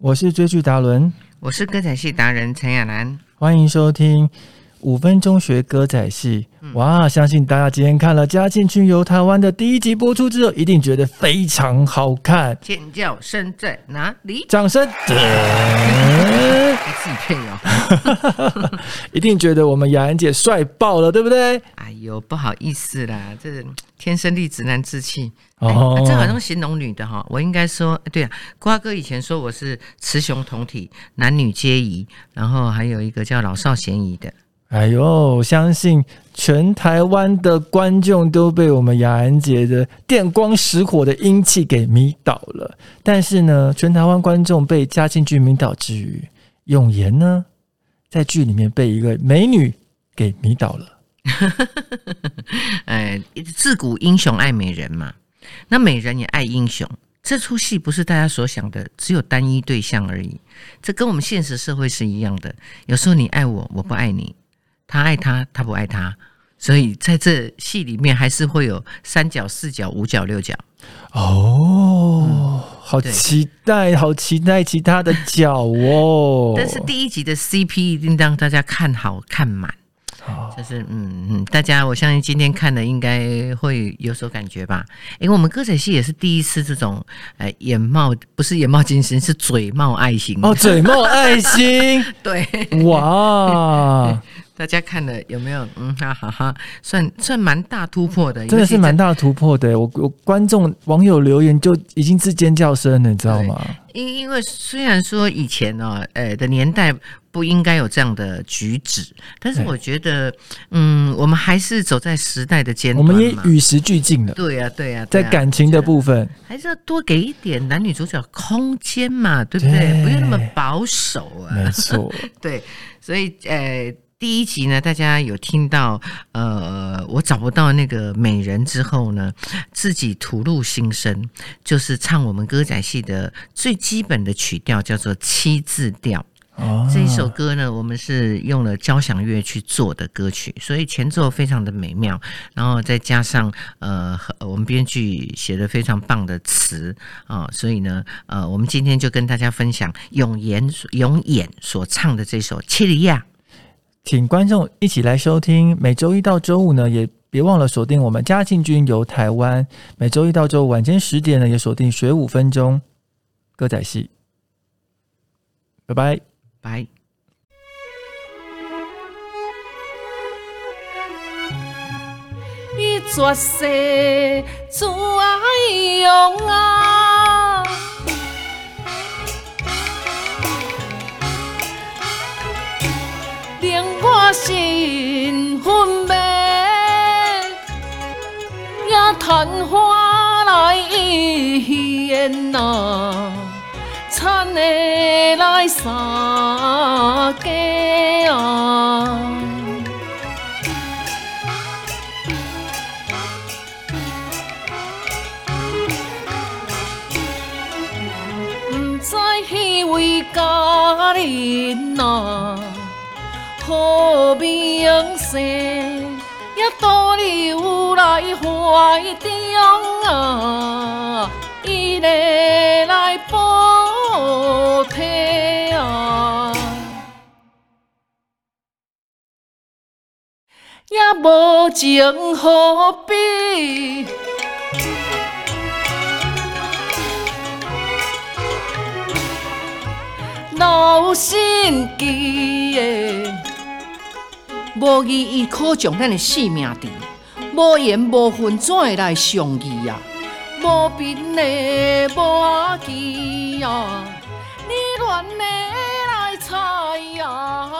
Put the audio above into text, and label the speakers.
Speaker 1: 我是追剧达伦，
Speaker 2: 我是歌仔戏达人陈亚楠。
Speaker 1: 欢迎收听五分钟学歌仔戏。哇，相信大家今天看了《嘉庆君游台湾》的第一集播出之后，一定觉得非常好看。
Speaker 2: 尖叫声在哪里？
Speaker 1: 掌声！
Speaker 2: 还自己配哦，
Speaker 1: 一定觉得我们雅安姐帅爆了，对不对？
Speaker 2: 哎呦，不好意思啦，这天生丽质难自弃。
Speaker 1: 哦
Speaker 2: 哎这好像形容女的哈，我应该说，对啊，瓜哥以前说我是雌雄同体，男女皆宜，然后还有一个叫老少咸宜的。
Speaker 1: 哎呦，相信全台湾的观众都被我们雅安姐的电光石火的英气给迷倒了。但是呢，全台湾观众被嘉庆剧迷倒之余，永言呢，在剧里面被一个美女给迷倒了。
Speaker 2: 哎，自古英雄爱美人嘛，那美人也爱英雄。这出戏不是大家所想的只有单一对象而已，这跟我们现实社会是一样的。有时候你爱我，我不爱你；他爱他，他不爱他。所以在这戏里面，还是会有三角、四角、五角、六角。
Speaker 1: 哦，好期待，好期待其他的角哦。
Speaker 2: 但是第一集的 CP 一定让大家看好看满。
Speaker 1: 哦
Speaker 2: 就是嗯嗯，大家我相信今天看的应该会有所感觉吧。因为我们歌仔戏也是第一次这种呃眼冒不是眼冒金星，是嘴冒爱心。
Speaker 1: 哦，嘴冒爱心，
Speaker 2: 对，
Speaker 1: 哇，
Speaker 2: 大家看了有没有？嗯哈哈哈，算算蛮大突破的，
Speaker 1: 真的是蛮大突破的。我我观众网友留言就已经是尖叫声了，你知道吗？
Speaker 2: 因因为虽然说以前哦，呃的年代不应该有这样的举止，但是我觉得，嗯，我们还是走在时代的尖
Speaker 1: 我
Speaker 2: 端我。
Speaker 1: 们也与时俱进了，
Speaker 2: 对呀、对呀、
Speaker 1: 在感情的部分，
Speaker 2: 还是要多给一点男女主角空间嘛，对不对？
Speaker 1: 对
Speaker 2: 不要那么保守啊。
Speaker 1: 没错，
Speaker 2: 对，所以呃，第一集呢，大家有听到呃，我找不到那个美人之后呢，自己吐露心声，就是唱我们歌仔戏的最基本的曲调，叫做七字调。
Speaker 1: 哦，
Speaker 2: 这一首歌呢，我们是用了交响乐去做的歌曲，所以前奏非常的美妙，然后再加上呃，我们编剧写的非常棒的词啊、所以呢，呃，我们今天就跟大家分享永言永演所唱的这首《切里亚》。
Speaker 1: 请观众一起来收听。每周一到周五呢，也别忘了锁定我们嘉庆君游台湾。每周一到周五晚间十点呢，也锁定学五分钟歌仔戏。拜拜。
Speaker 2: 拜。
Speaker 3: 伊绝世自爱用啊，心昏迷，也叹花来现啊，惨的来相嫁啊。毋知迄位佳人啊，好名声，也倒流来怀中啊，伊个来报体啊，也无情可比。老心机的，无义伊可将咱的性命治，无言无分怎会来相遇啊？无边的无阿啊，你乱的来猜啊！